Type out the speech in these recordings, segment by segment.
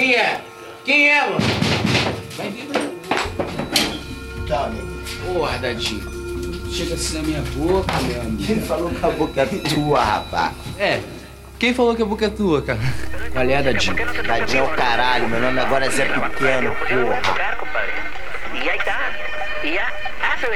Quem é? Quem é, mano? Vai vir, Tá, né? amigo. Ô, Ardadinho. Chega assim na minha boca, meu amigo. Quem falou que a boca é tua, rapaz? É. Quem falou que a boca é tua, cara? Qual é, Dadinho? Dadinho é o caralho. Meu nome agora é Zé Pequeno, porra. E aí tá. E a... Ah, seu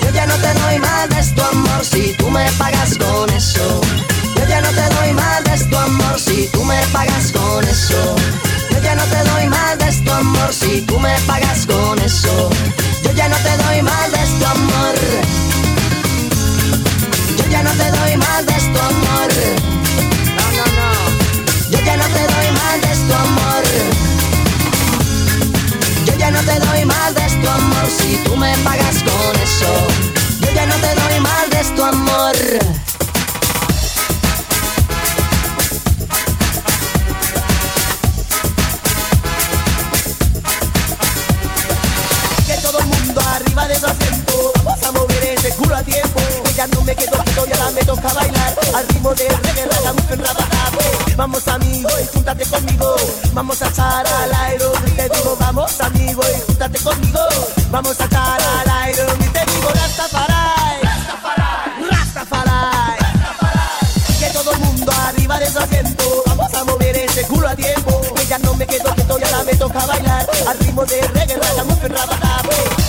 yo ya no te doy más de tu amor si tú me pagas con eso. Yo ya no te doy más de tu amor si tú me pagas con eso. Yo ya no te doy más de tu amor si tú me pagas con eso. Yo ya no te doy más de tu amor. Yo ya no te doy más de si tú me pagas con eso. Yo ya no te doy más de tu amor. que todo el mundo arriba de su asiento Vamos a mover ese culo a tiempo Que ya no me quedo quieto y ahora me toca bailar Al ritmo de reggae, rabajabe Vamos amigo y júntate conmigo Vamos a echar al aire te digo Vamos amigo y júntate conmigo Vamos a echar al aire y te digo Rastafari. Rastafari. Que todo el mundo arriba de su asiento. Vamos a mover ese culo a tiempo. Que ya no me quedo quieto y ahora me toca bailar. Al ritmo de reggae, ragamuffin, rabajabe Ni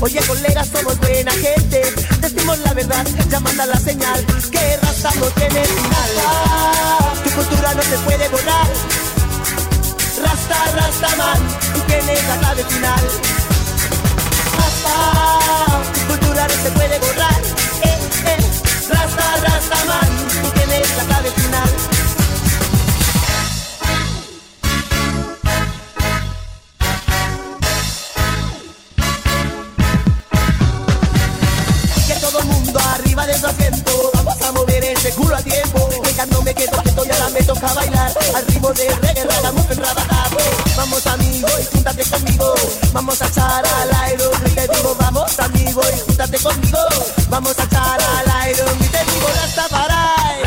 Oye colegas, somos buena gente. Decimos la verdad, ya manda la señal Que rasta no tiene final. Tu cultura no se puede borrar. Rasta, rasta man, tú tienes la clave final. Rasta, tu cultura no se puede borrar. Eh, eh, rasta, rasta man, me toca bailar Al ritmo de reggae, ragamuffin, rabajabe Vamos amigo y júntate conmigo. Vamos a echar al aire y te digo Vamos amigo y júntate conmigo. Vamos a echar al aire y te digo Rastafari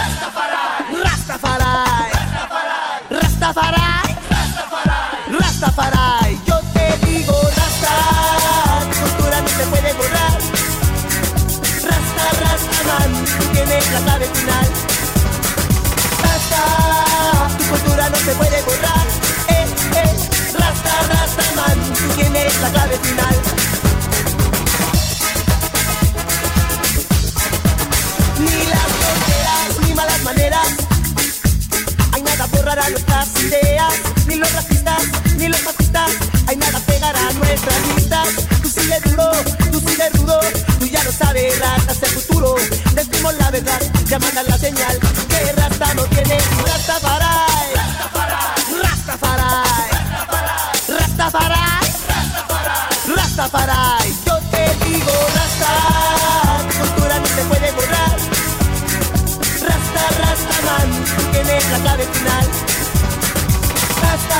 Rastafari Rastafari Rastafari Rastafari Yo te digo Rasta Tu cultura no se puede borrar. Rasta, rasta man, tú tienes la clave la clave final. Ni las fronteras, ni malas maneras. Hay nada borrará nuestras ideas. Ni los racistas, ni los fascistas. Hay nada pegará nuestras listas. Tú sigue duro, tú sigue rudo. Tú ya lo sabes, rasta es el futuro. Decimos la verdad, ya mandan la señal. Que rasta no Rastafari. Yo te digo, Rasta, tu cultura no se puede borrar. Rasta, Rasta man, tú tienes la clave final. Rasta,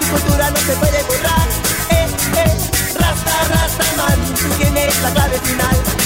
tu cultura no se puede borrar. Eh, eh, Rasta, Rasta man, tú tienes la clave final.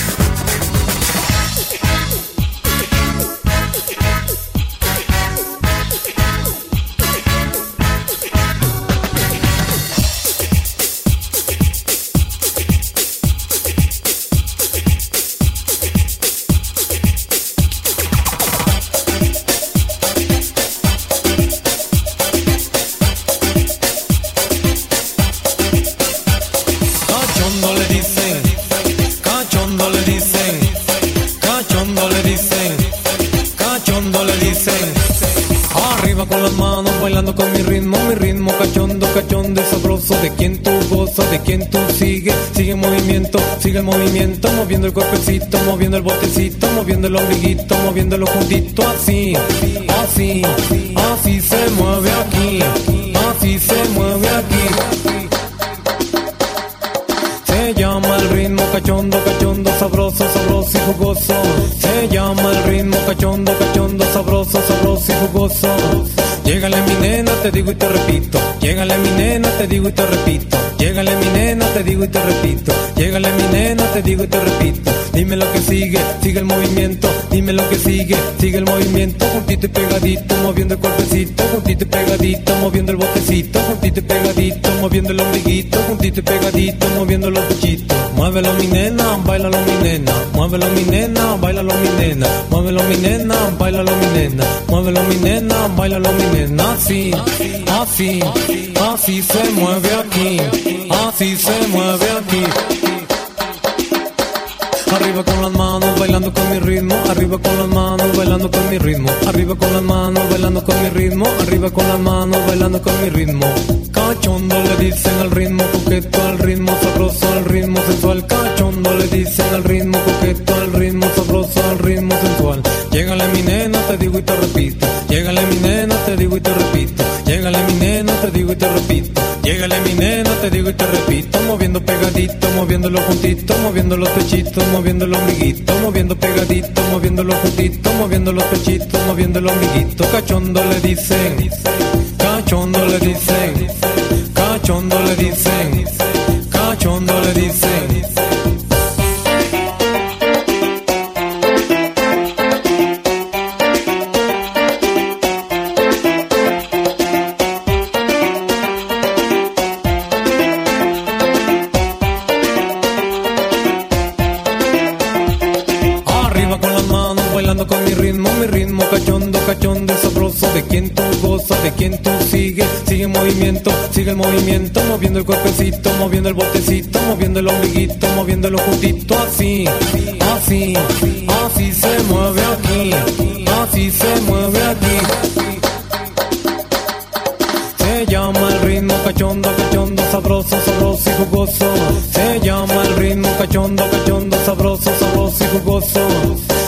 El movimiento, moviendo el cuerpecito, moviendo el botecito, moviendo el ombliguito, moviéndolo juntito, así, así, así se mueve aquí, así se mueve aquí. Se llama el ritmo cachondo, cachondo, sabroso, sabroso y jugoso. Se llama el ritmo cachondo, cachondo, sabroso, sabroso y jugoso. Llégale mi nena, te digo y te repito. Llégale mi nena, te digo y te repito. Llégale mi nena, te digo y te repito. Llégale mi nena, te digo y te repito. Dime lo que sigue, sigue el movimiento. Dime lo que sigue, sigue el movimiento. Juntito y pegadito, moviendo el cuerpecito. Juntito y pegadito, moviendo el botecito. Juntito y pegadito, moviendo el ombliguito. Juntito y pegadito, moviendo los pechitos. Muévelo mi nena, bailalo mi nena. Muévelo mi nena, bailalo mi nena. Muévelo mi nena, bailalo mi nena. Muévelo mi nena, bailalo mi nena. Así, así, así se mueve aquí. Así se mueve aquí. Arriba con las manos, bailando con mi ritmo. Arriba con las manos, bailando con mi ritmo. Arriba con las manos, bailando con mi ritmo. Arriba con las manos, bailando con mi ritmo. Cachondo le dicen al ritmo coqueto, al ritmo sabroso, al ritmo sensual. Cachondo le dicen al ritmo coqueto, al ritmo sabroso, al ritmo sensual. Llégale mi nena, te digo y te repito. Llégale mi nena, te digo y te repito. Llégale mi nena, te digo y te repito. Llégale mi nena, te digo y te repito. Moviendo pegadito, moviéndolo juntito, moviendo los pechitos, moviendo el ombliguito, moviendo pegadito, moviéndolo juntito, moviendo los pechitos, moviendo el ombliguito. Cachondo le dicen, cachondo le dicen, cachondo le dicen, cachondo le dicen. Quien tú sigues, sigue el movimiento, sigue el movimiento, moviendo el cuerpecito, moviendo el botecito, moviendo el ombliguito, moviéndolo juntito, así, así, así se mueve aquí, así se mueve aquí. Se llama el ritmo cachondo, cachondo, sabroso, sabroso y jugoso. Se llama el ritmo cachondo, cachondo, sabroso, sabroso y jugoso.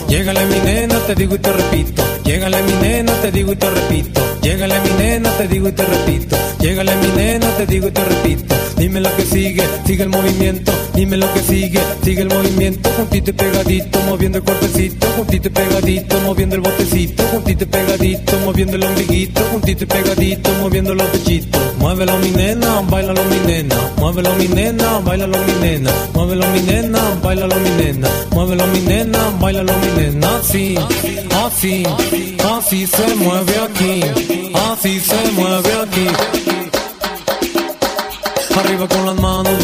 Llégale mi nena, te digo y te repito. Llégale mi nena, te digo y te repito. Llégale mi nena, te digo y te repito. Llégale mi nena, te digo y te repito. Dime lo que sigue, sigue el movimiento. Dime lo que sigue, sigue el movimiento. Juntito y pegadito, moviendo el cuerpecito. Juntito y pegadito, moviendo el botecito. Juntito y pegadito, moviendo el ombliguito. Juntito y pegadito, moviendo los pechitos. Muévelo mi nena, bailalo mi nena. Muévelo mi nena, bailalo mi nena. Muévelo mi nena, bailalo mi nena. Muévelo mi nena, bailalo mi nena. Así, así, así se mueve aquí. Así se mueve aquí.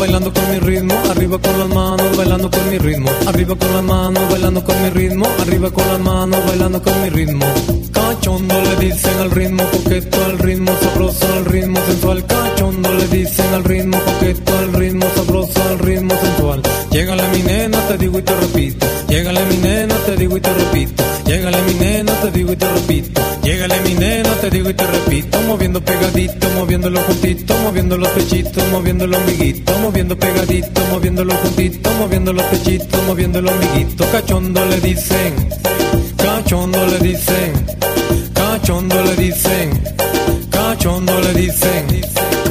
Bailando con mi ritmo. Arriba con las manos, bailando con mi ritmo. Arriba con las manos, bailando con mi ritmo. Arriba con las manos, bailando con mi ritmo. Cachondo le dicen al ritmo coqueto, al ritmo sabroso, al ritmo sensual. Cachondo le dicen al ritmo coqueto, al ritmo sabroso, al ritmo sensual. Llégale mi nena, te digo y te repito. Llégale mi nena, te digo y te repito. Llégale mi nena, te digo y te repito. Llégale mi nena, te digo y te repito. Moviendo pegadito, moviéndolo juntito, moviendo los pechitos, moviendo el ombliguito, moviendo pegadito, moviéndolo juntito, moviendo los pechitos, moviendo el ombliguito. Cachondo le dicen, cachondo le dicen, cachondo le dicen, cachondo le dicen.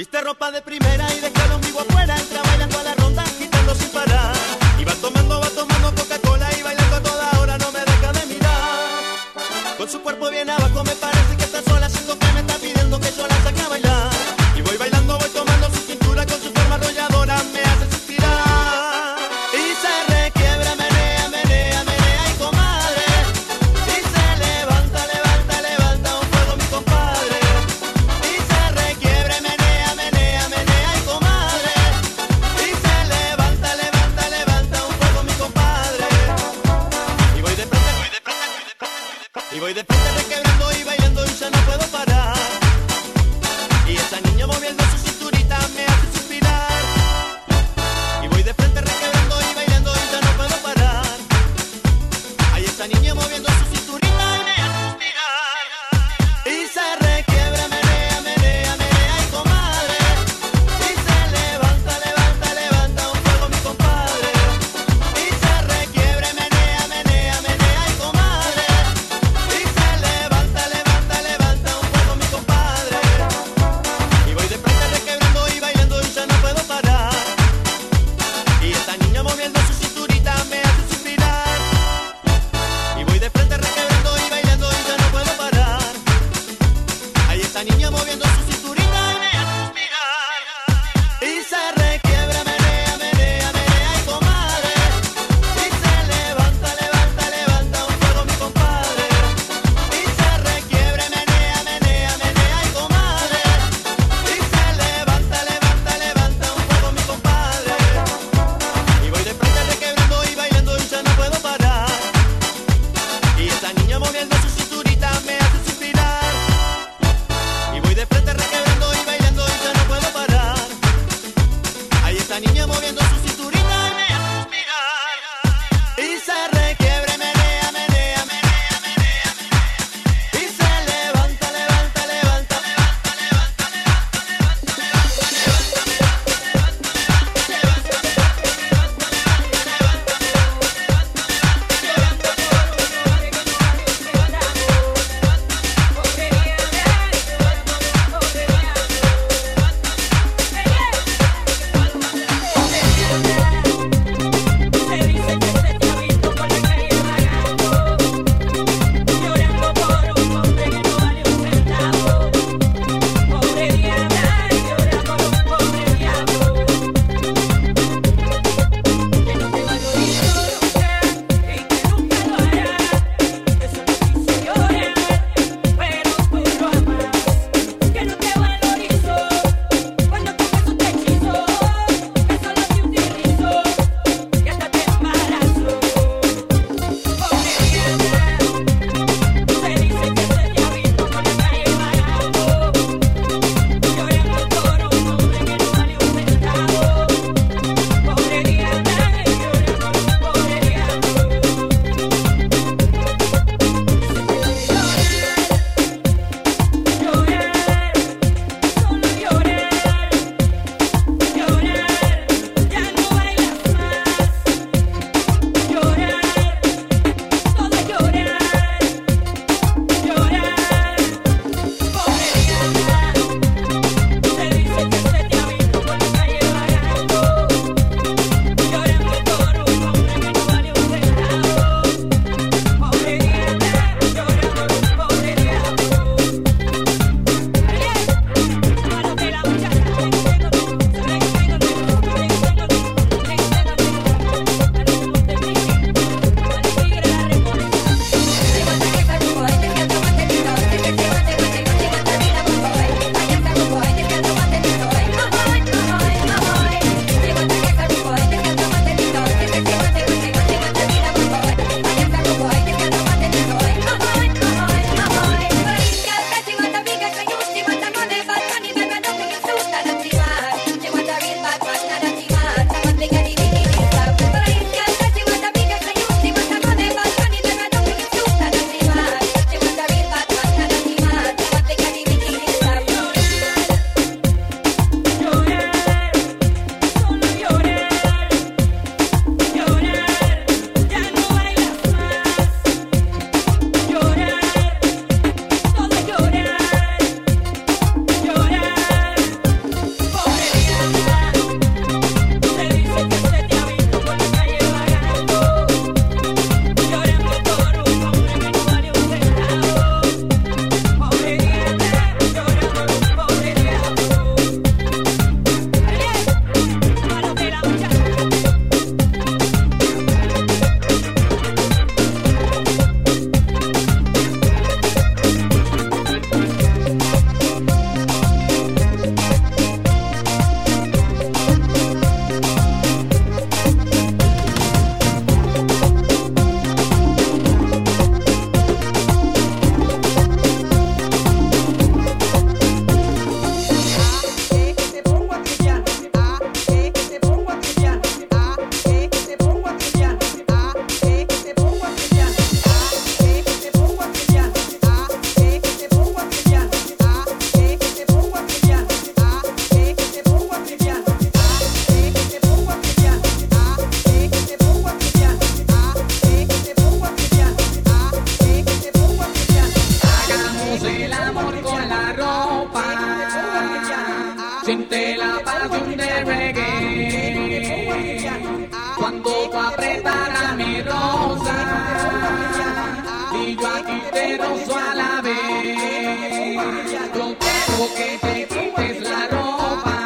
Viste ropa de primera y dejó y yo aquí te rozo a la vez. Yo quiero que te quites la ropa.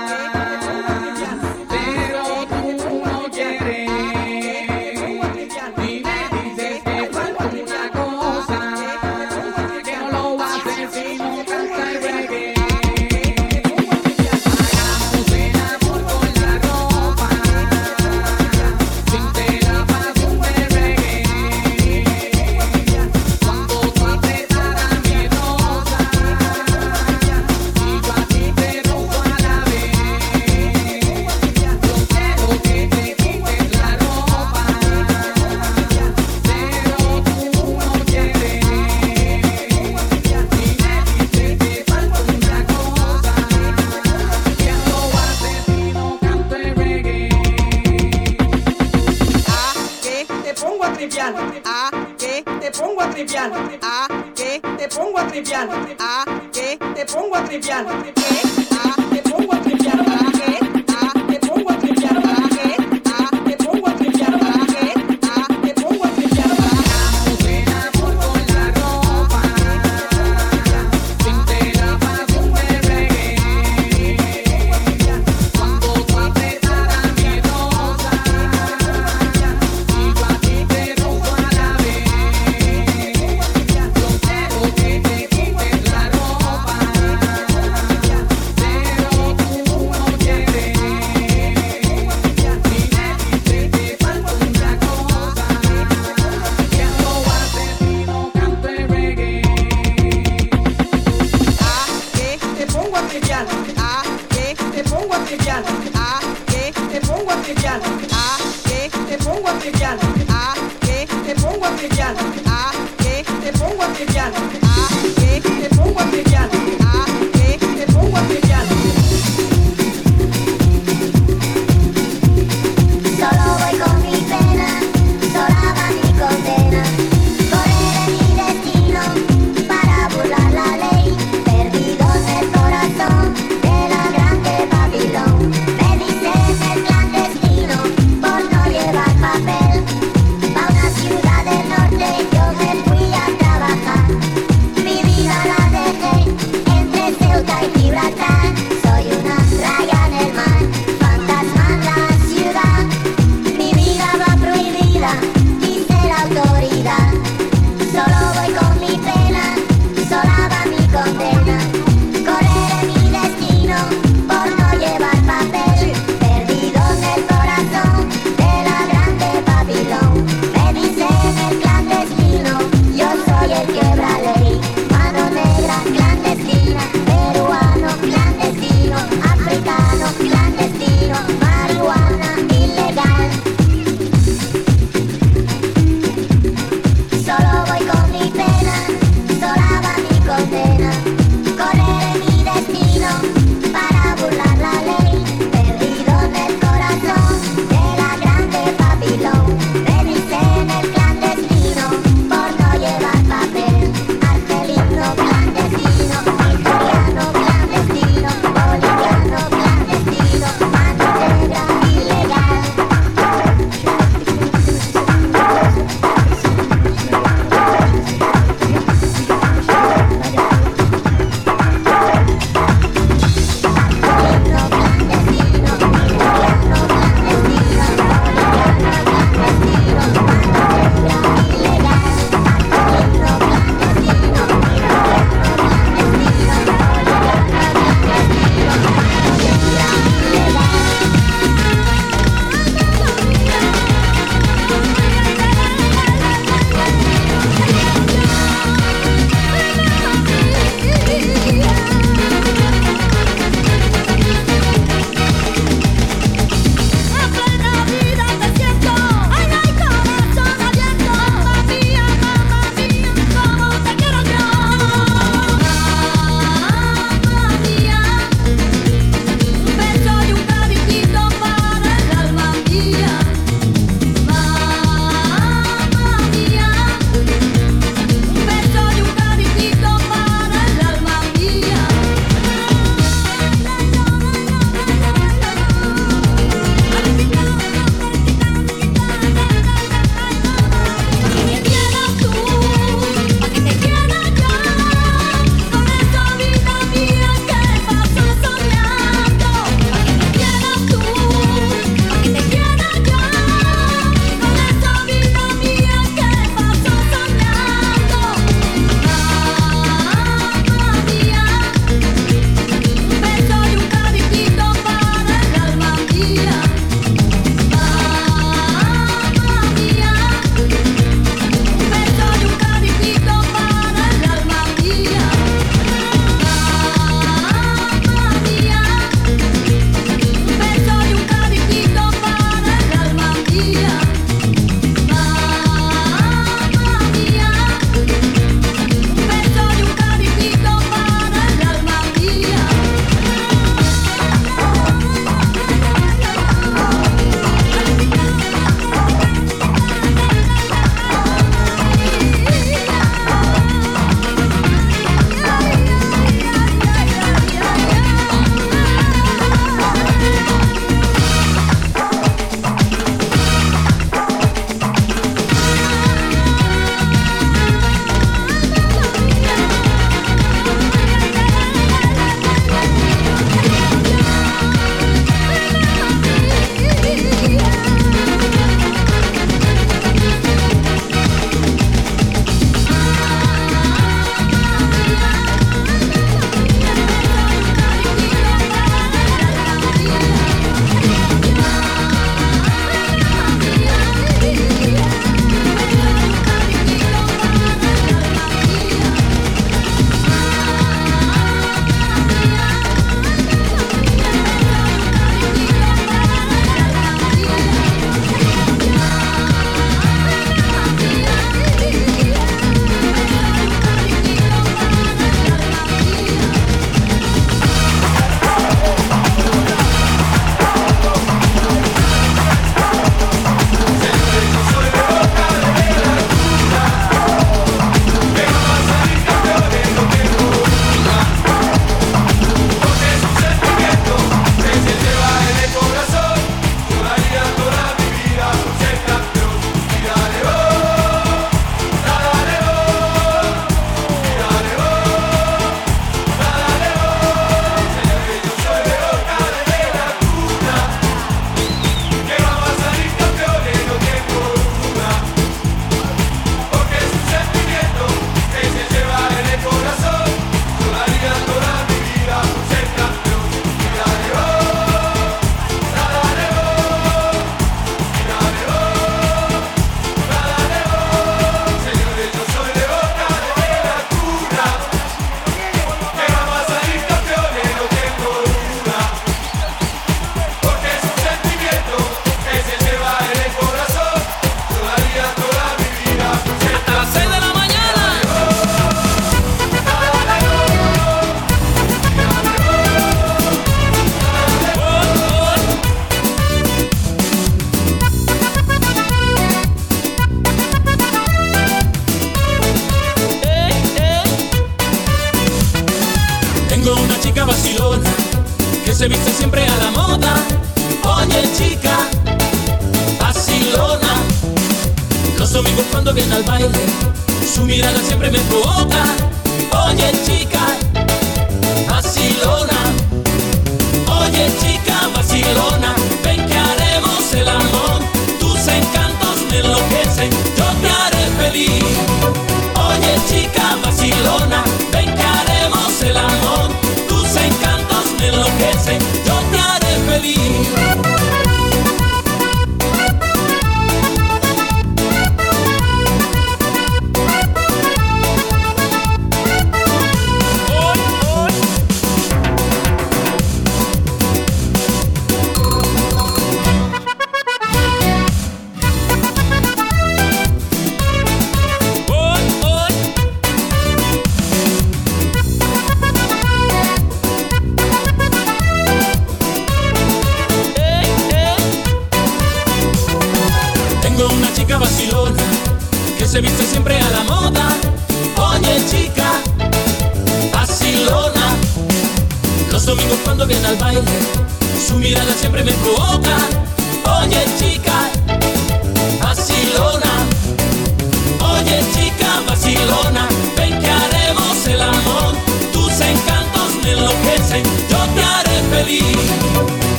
Feliz.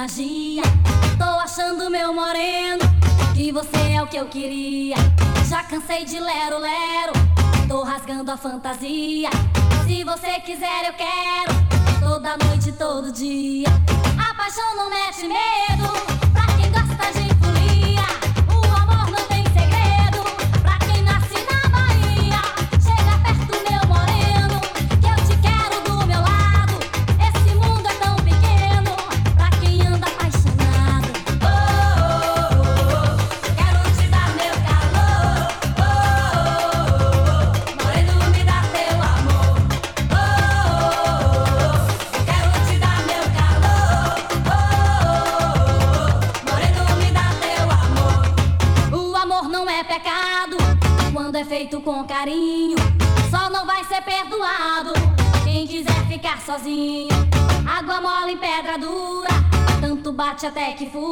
magia. Tô achando meu moreno, que você é o que eu queria. Já cansei de lero-lero, tô rasgando a fantasia. Se você quiser, eu quero, toda noite, todo dia. A paixão não mete medo. Até que fura.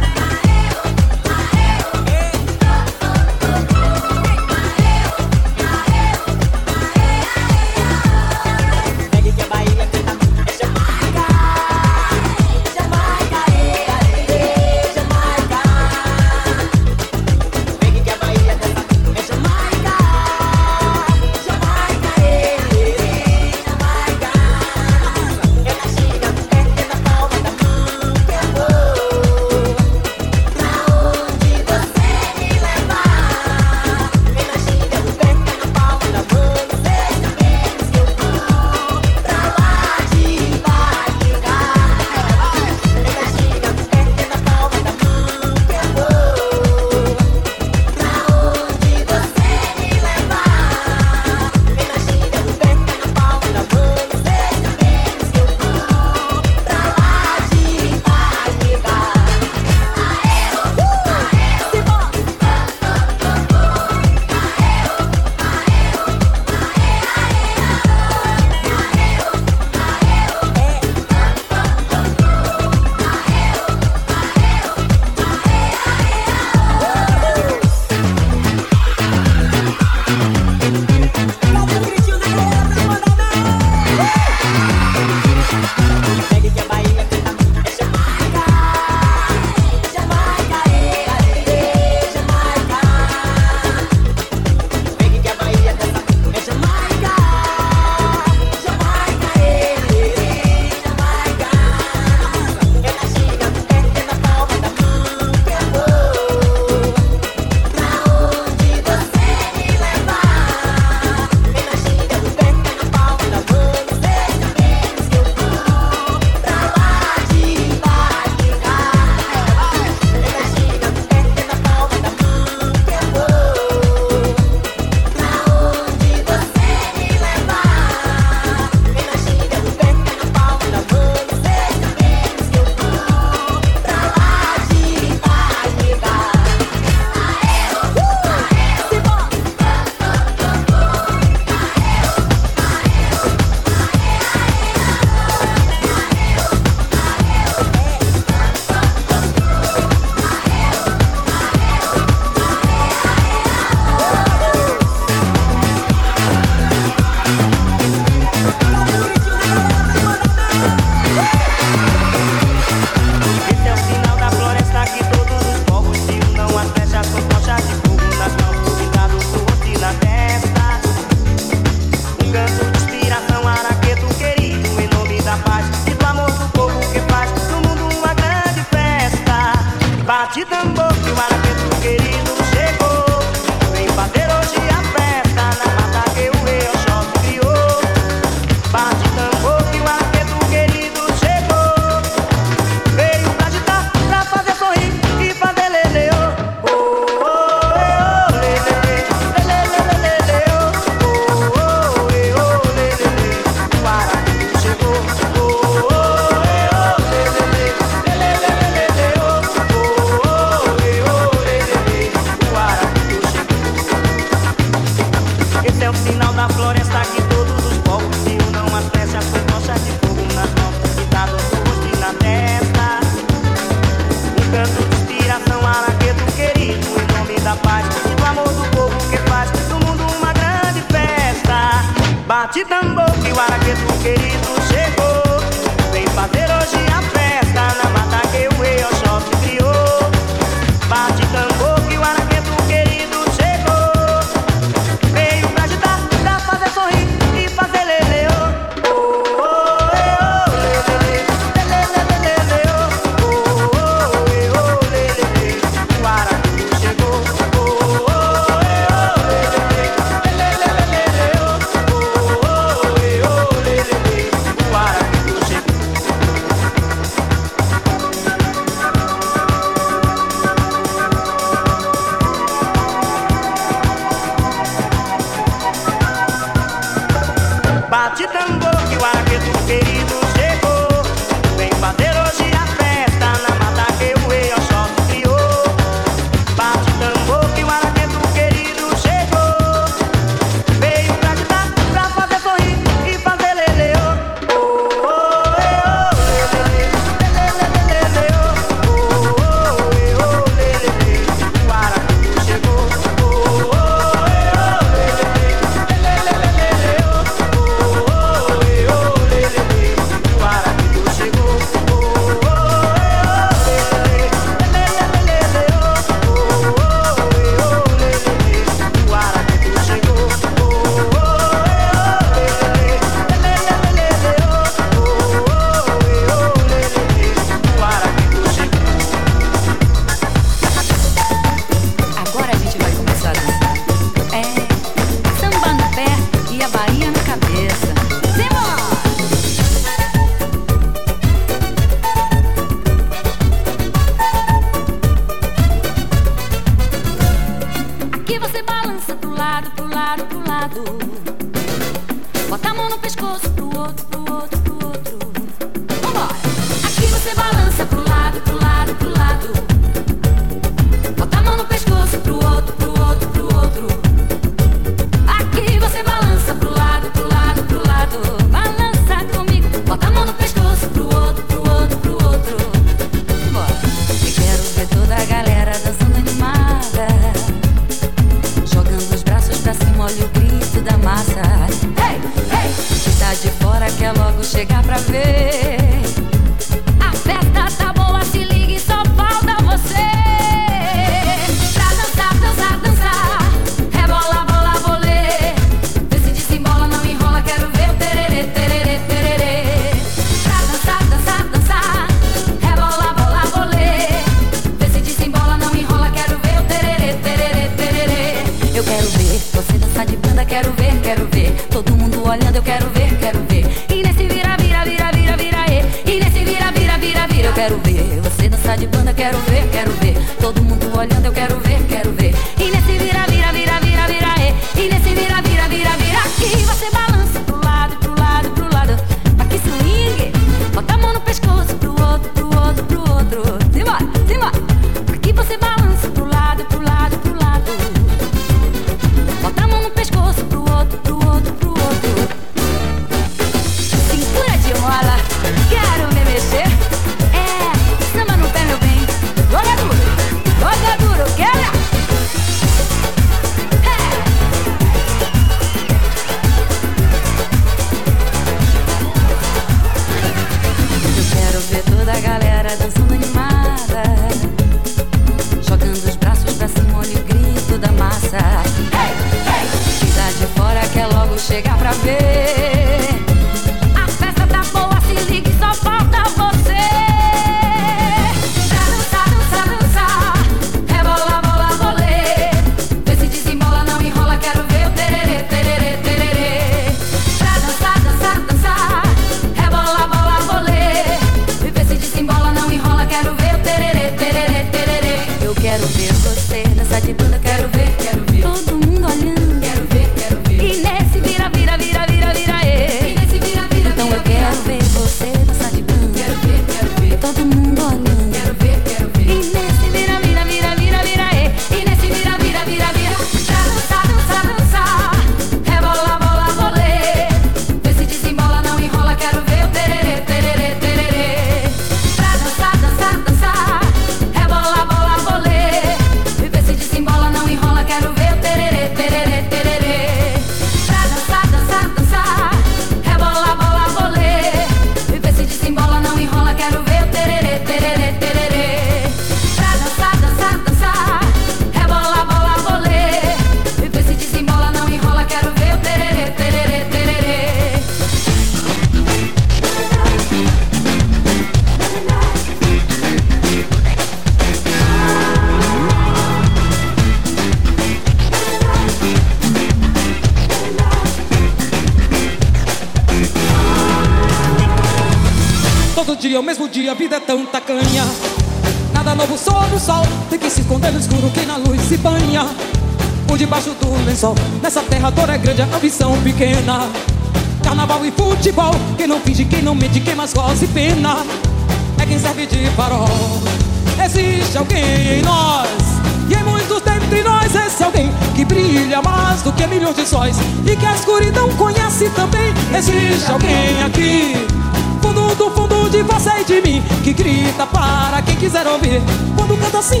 Que grita para quem quiser ouvir. Quando canta assim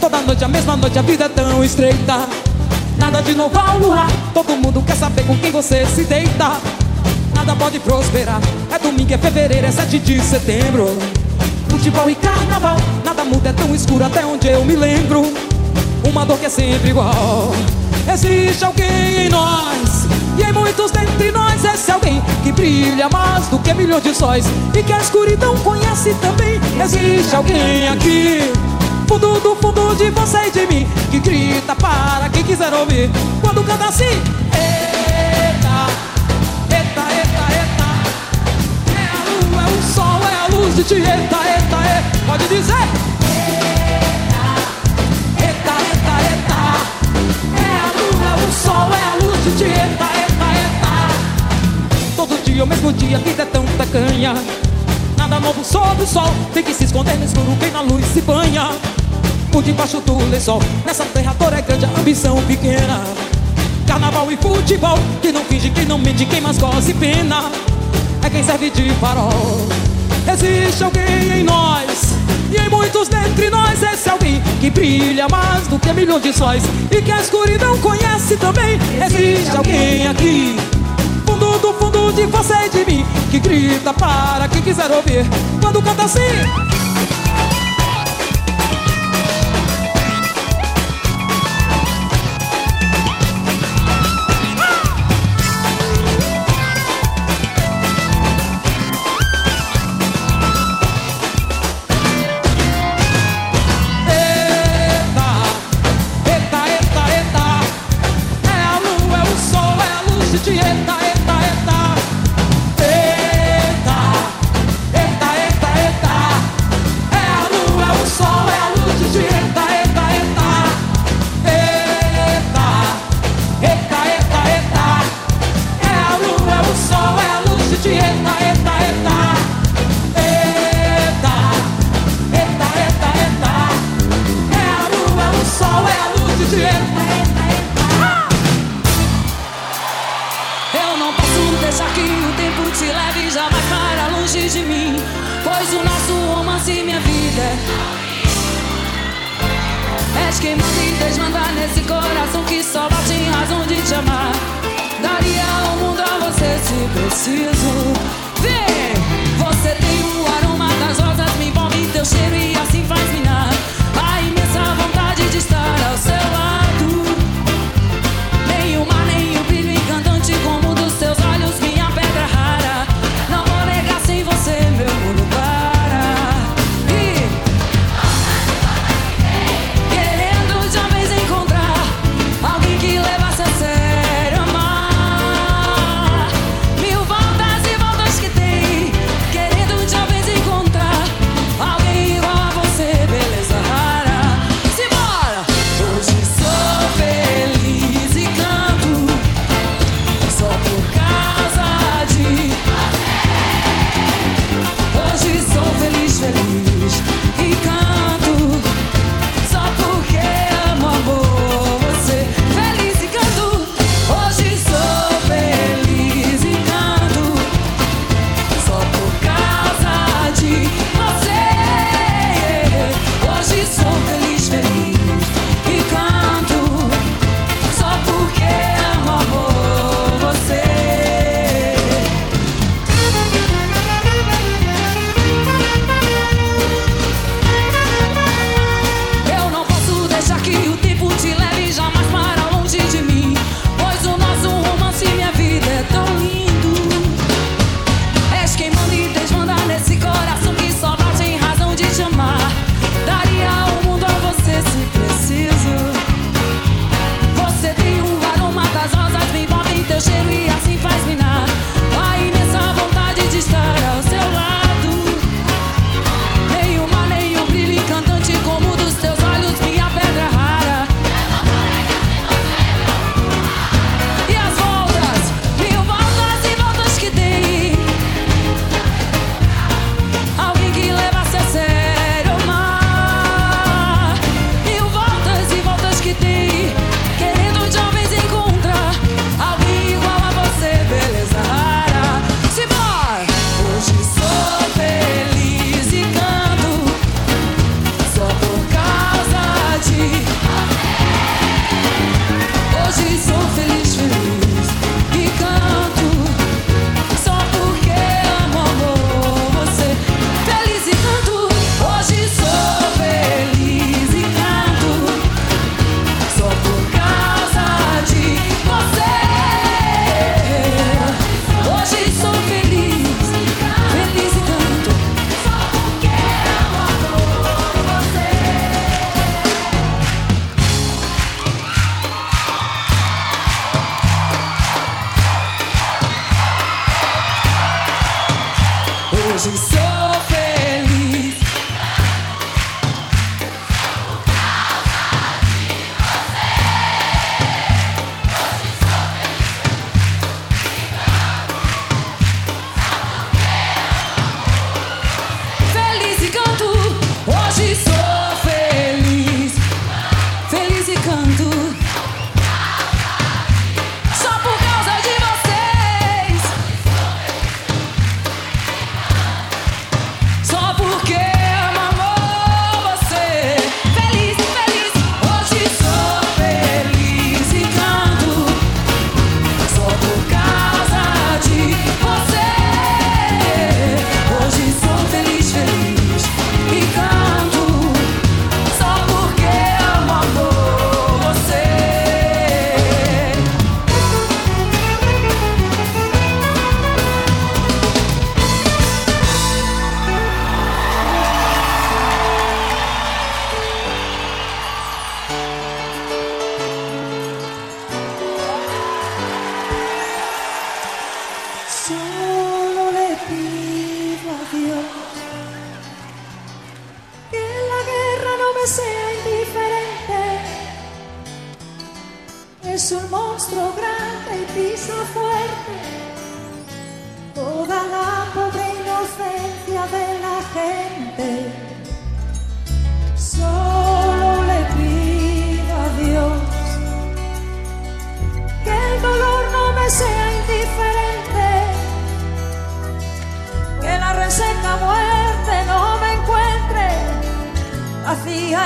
Toda noite a mesma noite a vida é tão estreita. Nada de novo ao luar Todo mundo quer saber com quem você se deita. Nada pode prosperar É domingo, é fevereiro, é 7 de setembro. Futebol e carnaval Nada muda, é tão escuro até onde eu me lembro. Uma dor que é sempre igual Existe alguém em nós E em muitos dentre nós Esse alguém que brilha mais do que milhões de sóis E que a escuridão conhece também. Existe alguém aqui Fundo do fundo de você e de mim Que grita para quem quiser ouvir. Quando canta assim Eita, eita, eita, eita É a lua, é o sol, é a luz de ti. Eita, eita, eita, pode dizer o sol, é a luz de ti Eita, eita, eita Todo dia, o mesmo dia, a vida é tão tacanha. Nada novo sob o sol Tem que se esconder no escuro quem na luz se banha. Por debaixo do lençol Nessa terra toda é grande, a ambição pequena. Carnaval e futebol Quem não finge, quem não mente, quem mais goza e pena É quem serve de farol. Existe alguém em nós E em muitos dentre nós Esse alguém que brilha mais do que milhões de sóis E que a escuridão conhece também. Existe alguém aqui Fundo do fundo de você e de mim Que grita para quem quiser ouvir. Quando canta assim romance e minha vida És quem manda e desmanda nesse coração que só bate em razão de te amar. Daria o mundo a você se preciso. Vem! Você tem o aroma das rosas, me envolve teu cheiro e assim faz minar. A imensa vontade de estar ao seu lado.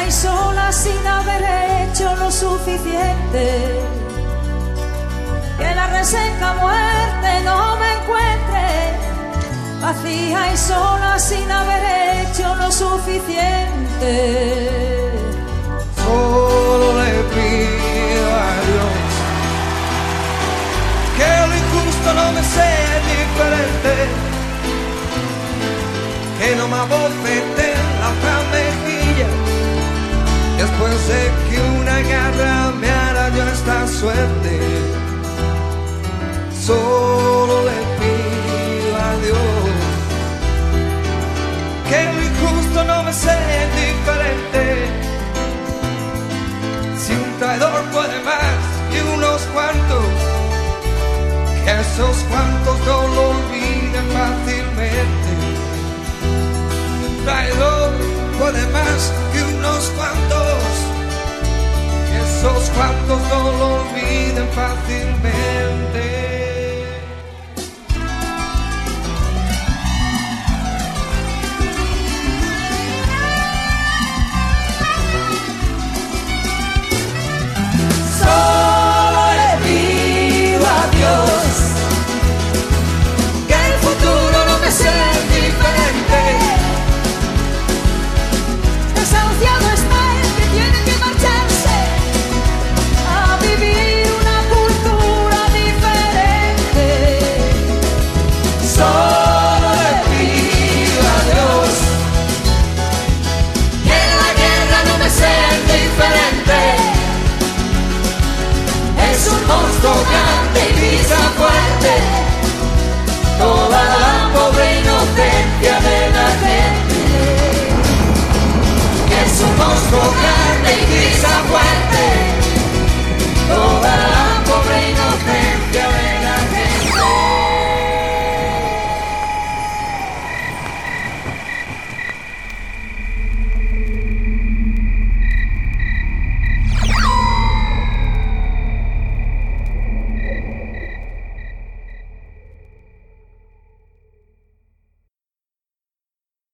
Vacía y sola sin haber hecho lo suficiente. Que la reseca muerte no me encuentre vacía y sola sin haber hecho lo suficiente. Solo le pido a Dios que lo injusto no me sea diferente, que no me abofete la otra después de que una garra me arañó esta suerte. Solo le pido a Dios que lo injusto no me sea indiferente. Si un traidor puede más que unos cuantos, que esos cuantos no lo olviden fácilmente. Un traidor puede más que unos cuantos, esos cuantos no lo olviden fácilmente. sonrisa fuerte, toda